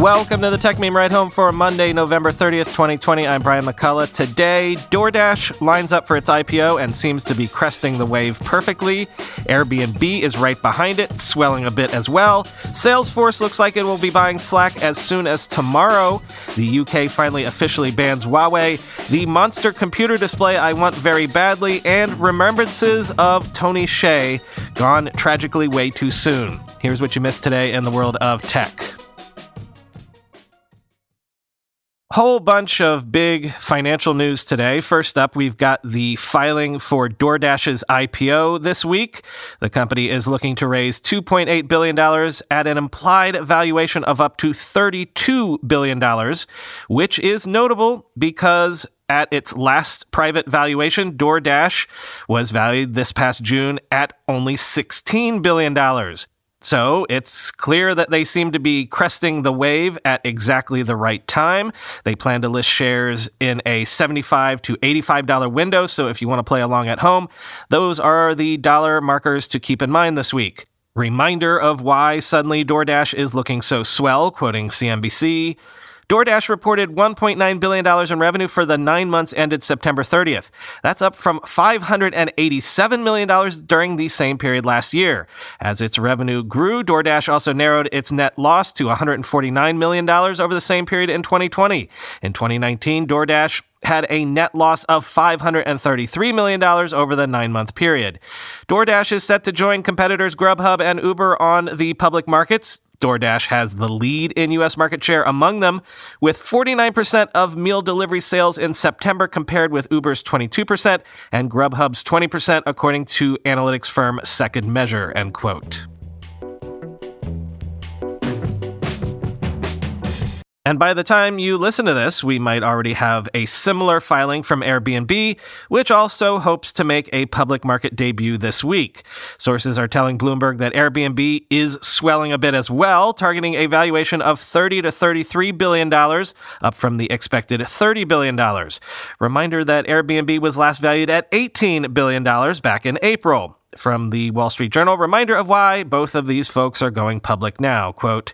Welcome to the Techmeme Ride Home for Monday, November 30th, 2020. I'm Brian McCullough. Today, DoorDash lines up for its IPO and seems to be cresting the wave perfectly. Airbnb is right behind it, swelling a bit as well. Salesforce looks like it will be buying Slack as soon as tomorrow. The UK finally officially bans Huawei. The monster computer display I want very badly, and remembrances of Tony Hsieh gone tragically way too soon. Here's what you missed today in the world of tech. Whole bunch of big financial news today. First up, we've got the filing for DoorDash's IPO this week. The company is looking to raise $2.8 billion at an implied valuation of up to $32 billion, which is notable because at its last private valuation, DoorDash was valued this past June at only $16 billion. So it's clear that they seem to be cresting the wave at exactly the right time. They plan to list shares in a $75 to $85 window. So if you want to play along at home, those are the dollar markers to keep in mind this week. Reminder of why suddenly DoorDash is looking so swell, quoting CNBC. DoorDash reported $1.9 billion in revenue for the nine months ended September 30th. That's up from $587 million during the same period last year. As its revenue grew, DoorDash also narrowed its net loss to $149 million over the same period in 2020. In 2019, DoorDash had a net loss of $533 million over the nine month period. DoorDash is set to join competitors Grubhub and Uber on the public markets. DoorDash has the lead in U.S. market share among them, with 49% of meal delivery sales in September compared with Uber's 22% and Grubhub's 20%, according to analytics firm Second Measure, end quote. And by the time you listen to this, we might already have a similar filing from Airbnb, which also hopes to make a public market debut this week. Sources are telling Bloomberg that Airbnb is swelling a bit as well, targeting a valuation of 30 to 33 billion dollars, up from the expected 30 billion dollars. Reminder that Airbnb was last valued at 18 billion dollars back in April. From the Wall Street Journal, reminder of why both of these folks are going public now. Quote,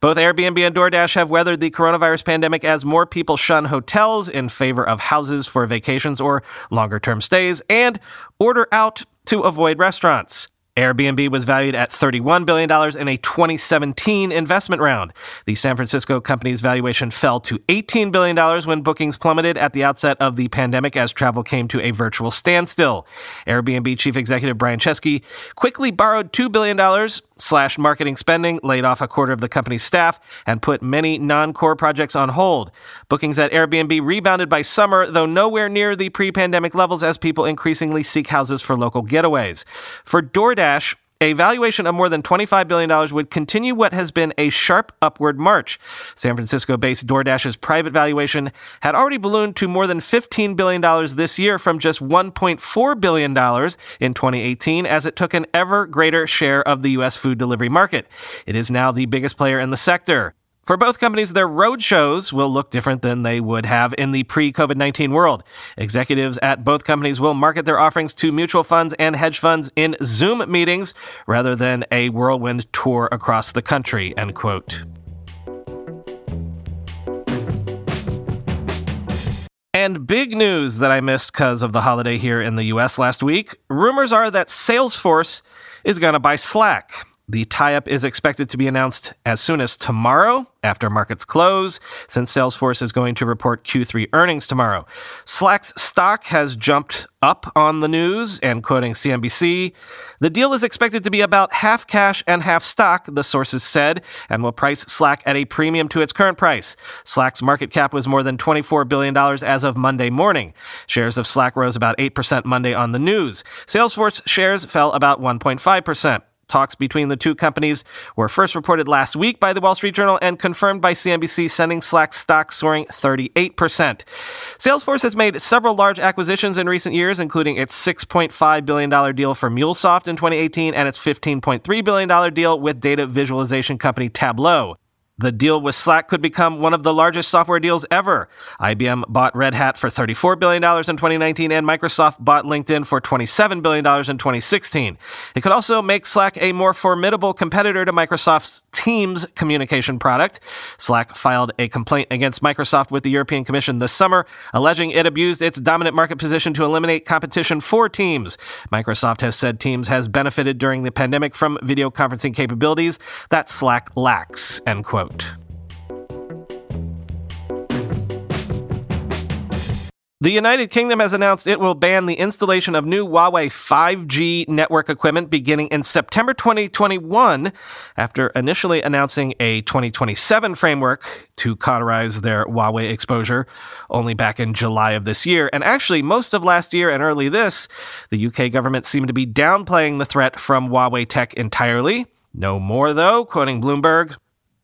both Airbnb and DoorDash have weathered the coronavirus pandemic as more people shun hotels in favor of houses for vacations or longer term stays and order out to avoid restaurants. Airbnb was valued at $31 billion in a 2017 investment round. The San Francisco company's valuation fell to $18 billion when bookings plummeted at the outset of the pandemic as travel came to a virtual standstill. Airbnb chief executive Brian Chesky quickly borrowed $2 billion, slashed marketing spending, laid off a quarter of the company's staff, and put many non core projects on hold. Bookings at Airbnb rebounded by summer, though nowhere near the pre pandemic levels as people increasingly seek houses for local getaways. For DoorDash, a valuation of more than $25 billion would continue what has been a sharp upward march. San Francisco based DoorDash's private valuation had already ballooned to more than $15 billion this year from just $1.4 billion in 2018 as it took an ever greater share of the U.S. food delivery market. It is now the biggest player in the sector. For both companies, their road shows will look different than they would have in the pre COVID 19 world. Executives at both companies will market their offerings to mutual funds and hedge funds in Zoom meetings rather than a whirlwind tour across the country, end quote. And big news that I missed because of the holiday here in the US last week rumors are that Salesforce is going to buy Slack. The tie up is expected to be announced as soon as tomorrow after markets close, since Salesforce is going to report Q3 earnings tomorrow. Slack's stock has jumped up on the news, and quoting CNBC, the deal is expected to be about half cash and half stock, the sources said, and will price Slack at a premium to its current price. Slack's market cap was more than $24 billion as of Monday morning. Shares of Slack rose about 8% Monday on the news. Salesforce shares fell about 1.5%. Talks between the two companies were first reported last week by the Wall Street Journal and confirmed by CNBC, sending Slack stock soaring 38%. Salesforce has made several large acquisitions in recent years, including its $6.5 billion deal for MuleSoft in 2018 and its $15.3 billion deal with data visualization company Tableau. The deal with Slack could become one of the largest software deals ever. IBM bought Red Hat for $34 billion in 2019, and Microsoft bought LinkedIn for $27 billion in 2016. It could also make Slack a more formidable competitor to Microsoft's Teams communication product. Slack filed a complaint against Microsoft with the European Commission this summer, alleging it abused its dominant market position to eliminate competition for Teams. Microsoft has said Teams has benefited during the pandemic from video conferencing capabilities that Slack lacks. End quote. The United Kingdom has announced it will ban the installation of new Huawei 5G network equipment beginning in September 2021 after initially announcing a 2027 framework to cauterize their Huawei exposure only back in July of this year. And actually, most of last year and early this, the UK government seemed to be downplaying the threat from Huawei tech entirely. No more, though, quoting Bloomberg.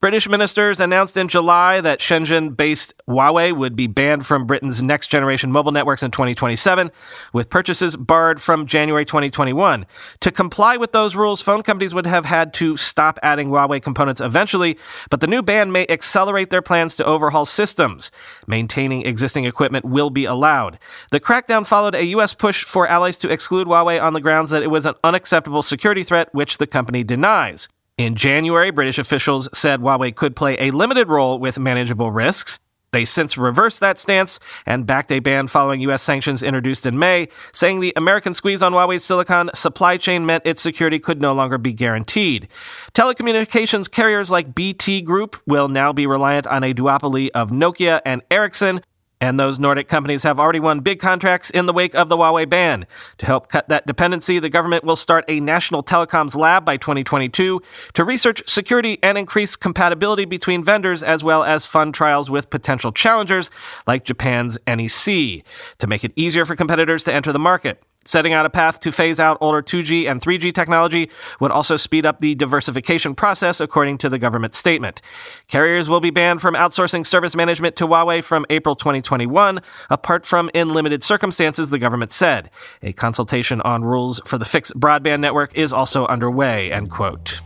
British ministers announced in July that Shenzhen based Huawei would be banned from Britain's next generation mobile networks in 2027, with purchases barred from January 2021. To comply with those rules, phone companies would have had to stop adding Huawei components eventually, but the new ban may accelerate their plans to overhaul systems. Maintaining existing equipment will be allowed. The crackdown followed a U.S. push for allies to exclude Huawei on the grounds that it was an unacceptable security threat, which the company denies. In January, British officials said Huawei could play a limited role with manageable risks. They since reversed that stance and backed a ban following U.S. sanctions introduced in May, saying the American squeeze on Huawei's silicon supply chain meant its security could no longer be guaranteed. Telecommunications carriers like BT Group will now be reliant on a duopoly of Nokia and Ericsson, and those Nordic companies have already won big contracts in the wake of the Huawei ban. To help cut that dependency, the government will start a national telecoms lab by 2022 to research security and increase compatibility between vendors, as well as fund trials with potential challengers like Japan's NEC to make it easier for competitors to enter the market. Setting out a path to phase out older 2G and 3G technology would also speed up the diversification process, according to the government statement. Carriers will be banned from outsourcing service management to Huawei from April 2021, apart from in limited circumstances, the government said. A consultation on rules for the fixed broadband network is also underway, end quote.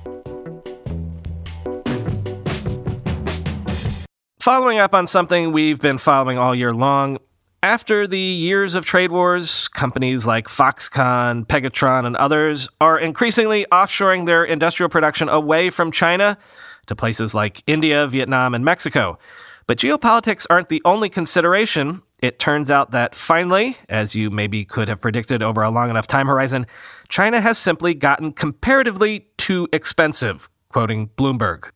Following up on something we've been following all year long, after the years of trade wars, companies like Foxconn, Pegatron, and others are increasingly offshoring their industrial production away from China to places like India, Vietnam, and Mexico. But geopolitics aren't the only consideration. It turns out that finally, as you maybe could have predicted over a long enough time horizon, China has simply gotten comparatively too expensive, quoting Bloomberg.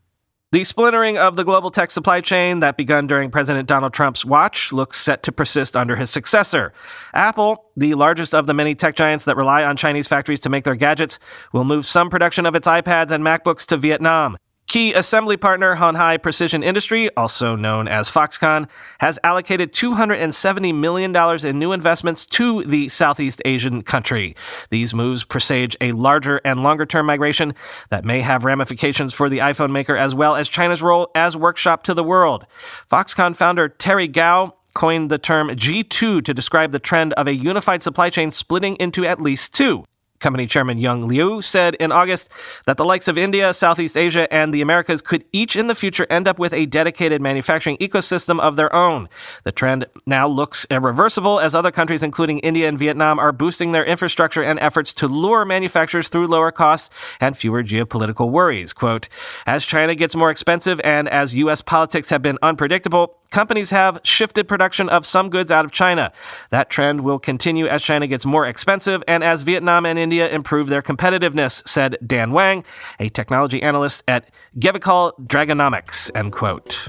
The splintering of the global tech supply chain that begun during President Donald Trump's watch looks set to persist under his successor. Apple, the largest of the many tech giants that rely on Chinese factories to make their gadgets, will move some production of its iPads and MacBooks to Vietnam. Key assembly partner Hon Hai Precision Industry, also known as Foxconn, has allocated $270 million in new investments to the Southeast Asian country. These moves presage a larger and longer term migration that may have ramifications for the iPhone maker as well as China's role as workshop to the world. Foxconn founder Terry Gou coined the term G2 to describe the trend of a unified supply chain splitting into at least two. Company chairman Young Liu said in August that the likes of India, Southeast Asia, and the Americas could each in the future end up with a dedicated manufacturing ecosystem of their own. The trend now looks irreversible as other countries, including India and Vietnam, are boosting their infrastructure and efforts to lure manufacturers through lower costs and fewer geopolitical worries. Quote, as China gets more expensive and as U.S. politics have been unpredictable, companies have shifted production of some goods out of China. That trend will continue as China gets more expensive and as Vietnam and India improve their competitiveness, said Dan Wang, a technology analyst at Gavekal Dragonomics, end quote.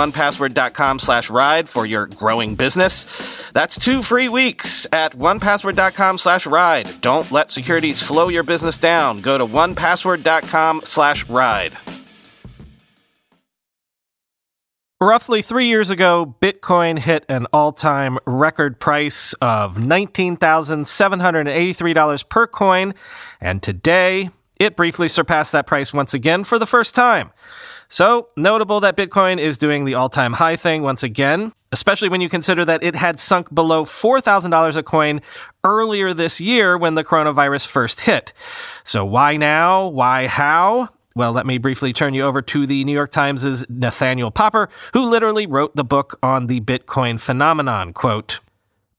1password.com slash ride for your growing business. That's two free weeks at 1password.com slash ride. Don't let security slow your business down. Go to 1password.com slash ride. Roughly three years ago, Bitcoin hit an all time record price of $19,783 per coin, and today it briefly surpassed that price once again for the first time. So, notable that Bitcoin is doing the all time high thing once again, especially when you consider that it had sunk below $4,000 a coin earlier this year when the coronavirus first hit. So, why now? Why how? Well, let me briefly turn you over to the New York Times' Nathaniel Popper, who literally wrote the book on the Bitcoin phenomenon. Quote,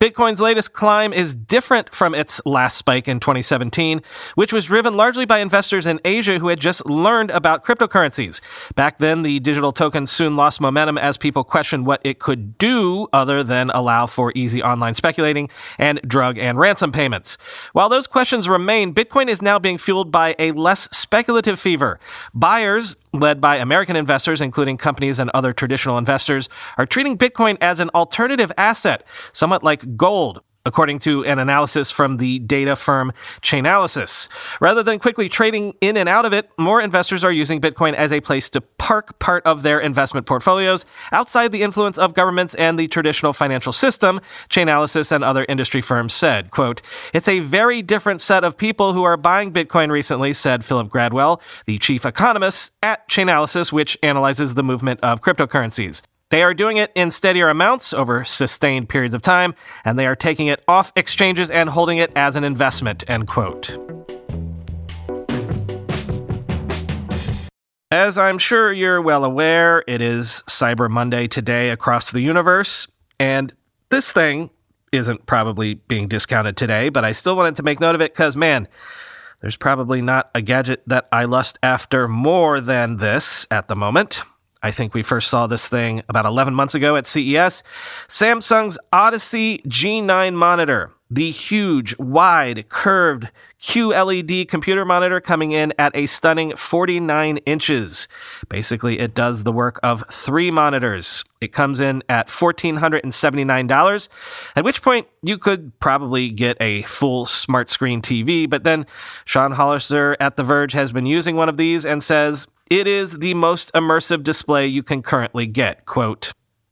Bitcoin's latest climb is different from its last spike in 2017, which was driven largely by investors in Asia who had just learned about cryptocurrencies. Back then, the digital token soon lost momentum as people questioned what it could do other than allow for easy online speculating and drug and ransom payments. While those questions remain, Bitcoin is now being fueled by a less speculative fever. Buyers, led by American investors, including companies and other traditional investors, are treating Bitcoin as an alternative asset, somewhat like gold, according to an analysis from the data firm Chainalysis. Rather than quickly trading in and out of it, more investors are using Bitcoin as a place to park part of their investment portfolios outside the influence of governments and the traditional financial system, Chainalysis and other industry firms said. Quote, It's a very different set of people who are buying Bitcoin recently, said Philip Gradwell, the chief economist at Chainalysis, which analyzes the movement of cryptocurrencies. They are doing it in steadier amounts over sustained periods of time, and they are taking it off exchanges and holding it as an investment, end quote. As I'm sure you're well aware, it is Cyber Monday today across the universe, and this thing isn't probably being discounted today, but I still wanted to make note of it because, man, there's probably not a gadget that I lust after more than this at the moment. I think we first saw this thing about 11 months ago at CES. Samsung's Odyssey G9 monitor, the huge, wide, curved QLED computer monitor coming in at a stunning 49 inches. Basically, it does the work of three monitors. It comes in at $1,479, at which point you could probably get a full smart screen TV. But then Sean Hollister at The Verge has been using one of these and says, it is the most immersive display you can currently get. Quote,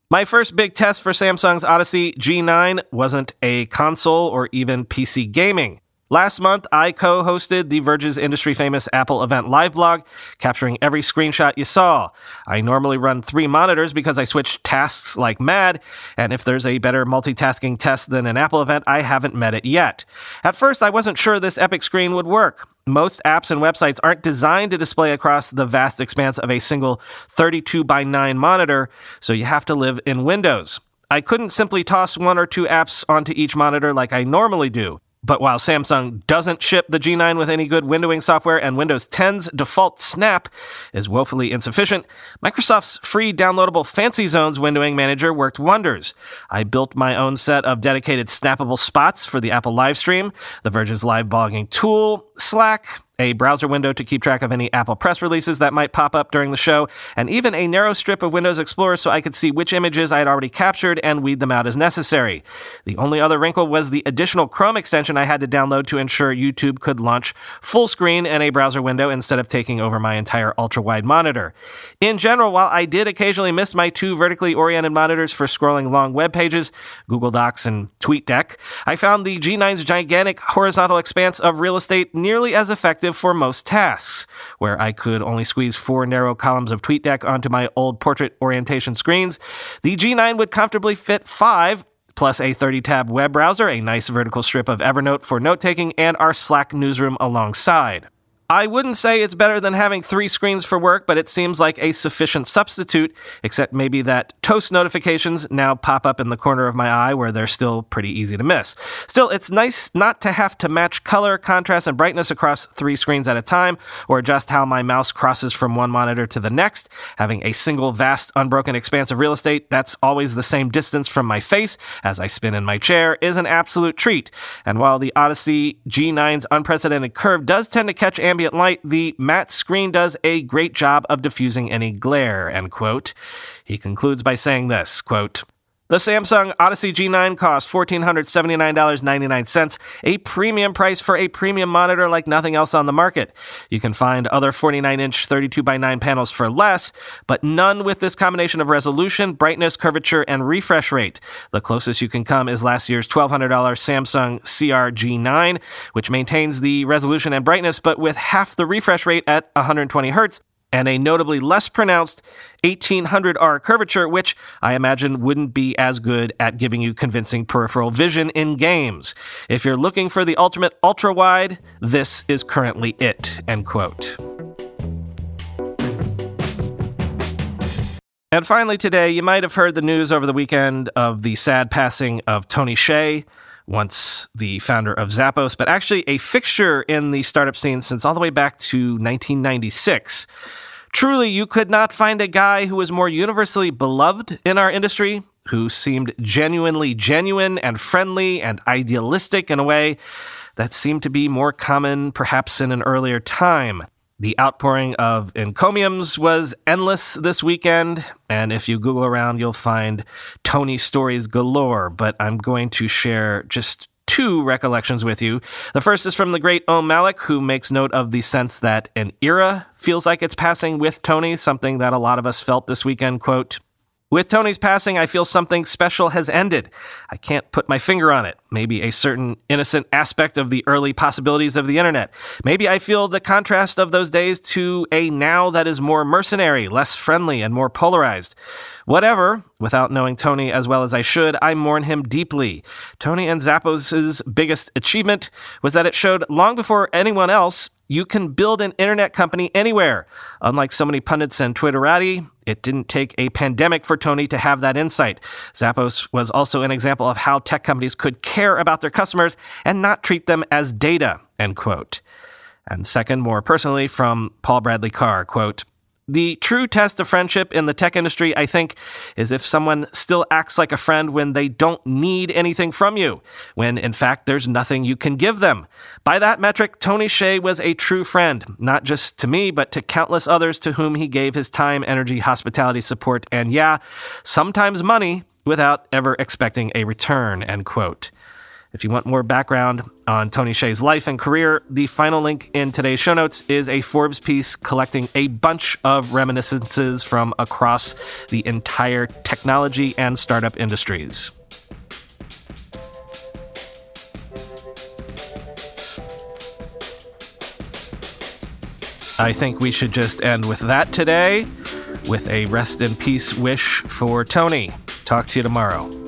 my first big test for Samsung's Odyssey G9 wasn't a console or even PC gaming. Last month, I co hosted The Verge's industry famous Apple event live blog, capturing every screenshot you saw. I normally run three monitors because I switch tasks like mad, and if there's a better multitasking test than an Apple event, I haven't met it yet. At first, I wasn't sure this epic screen would work. Most apps and websites aren't designed to display across the vast expanse of a single 32 by 9 monitor, so you have to live in Windows. I couldn't simply toss one or two apps onto each monitor like I normally do. But while Samsung doesn't ship the G9 with any good windowing software and Windows 10's default snap is woefully insufficient, Microsoft's free downloadable FancyZones windowing manager worked wonders. I built my own set of dedicated snappable spots for the Apple Livestream, The Verge's live blogging tool, Slack, a browser window to keep track of any Apple press releases that might pop up during the show, and even a narrow strip of Windows Explorer so I could see which images I had already captured and weed them out as necessary. The only other wrinkle was the additional Chrome extension I had to download to ensure YouTube could launch full screen in a browser window instead of taking over my entire ultra wide monitor. In general, while I did occasionally miss my two vertically oriented monitors for scrolling long web pages, Google Docs and TweetDeck, I found the G9's gigantic horizontal expanse of real estate nearly as effective effective for most tasks, where I could only squeeze four narrow columns of TweetDeck onto my old portrait orientation screens. The G9 would comfortably fit five plus a 30 tab web browser, a nice vertical strip of Evernote for note taking, and our Slack newsroom alongside. I wouldn't say it's better than having three screens for work, but it seems like a sufficient substitute, except maybe that toast notifications now pop up in the corner of my eye where they're still pretty easy to miss. Still, it's nice not to have to match color, contrast, and brightness across three screens at a time, or adjust how my mouse crosses from one monitor to the next. Having a single vast, unbroken expanse of real estate that's always the same distance from my face as I spin in my chair is an absolute treat. And while the Odyssey G9's unprecedented curve does tend to catch ambient ambient light, the matte screen does a great job of diffusing any glare, end quote. He concludes by saying this, quote, the Samsung Odyssey G9 costs $1,479.99, a premium price for a premium monitor like nothing else on the market. You can find other 49 inch 32 by 9 panels for less, but none with this combination of resolution, brightness, curvature, and refresh rate. The closest you can come is last year's $1,200 Samsung CR G9, which maintains the resolution and brightness, but with half the refresh rate at 120 Hz and a notably less pronounced 1800R curvature, which I imagine wouldn't be as good at giving you convincing peripheral vision in games. If you're looking for the ultimate ultra wide, this is currently it. End quote. And finally, today, you might have heard the news over the weekend of the sad passing of Tony Hsieh once the founder of Zappos, but actually a fixture in the startup scene since all the way back to 1996. Truly, you could not find a guy who was more universally beloved in our industry, who seemed genuinely genuine and friendly and idealistic in a way that seemed to be more common perhaps in an earlier time. The outpouring of encomiums was endless this weekend, and if you Google around, you'll find Tony stories galore. But I'm going to share just two recollections with you. The first is from the great Om Malik, who makes note of the sense that an era feels like it's passing with Tony, something that a lot of us felt this weekend. Quote, with Tony's passing, I feel something special has ended. I can't put my finger on it. Maybe a certain innocent aspect of the early possibilities of the internet. Maybe I feel the contrast of those days to a now that is more mercenary, less friendly, and more polarized. Whatever, without knowing Tony as well as I should, I mourn him deeply. Tony and Zappos' biggest achievement was that it showed long before anyone else you can build an internet company anywhere. Unlike so many pundits and Twitterati, it didn't take a pandemic for Tony to have that insight. Zappos was also an example of how tech companies could care about their customers and not treat them as data, end quote. And second, more personally, from Paul Bradley Carr, quote, the true test of friendship in the tech industry, I think, is if someone still acts like a friend when they don't need anything from you, when in fact there's nothing you can give them. By that metric, Tony Hsieh was a true friend, not just to me, but to countless others to whom he gave his time, energy, hospitality, support, and yeah, sometimes money without ever expecting a return, end quote. If you want more background on Tony Hsieh's life and career, the final link in today's show notes is a Forbes piece collecting a bunch of reminiscences from across the entire technology and startup industries. I think we should just end with that today with a rest in peace wish for Tony. Talk to you tomorrow.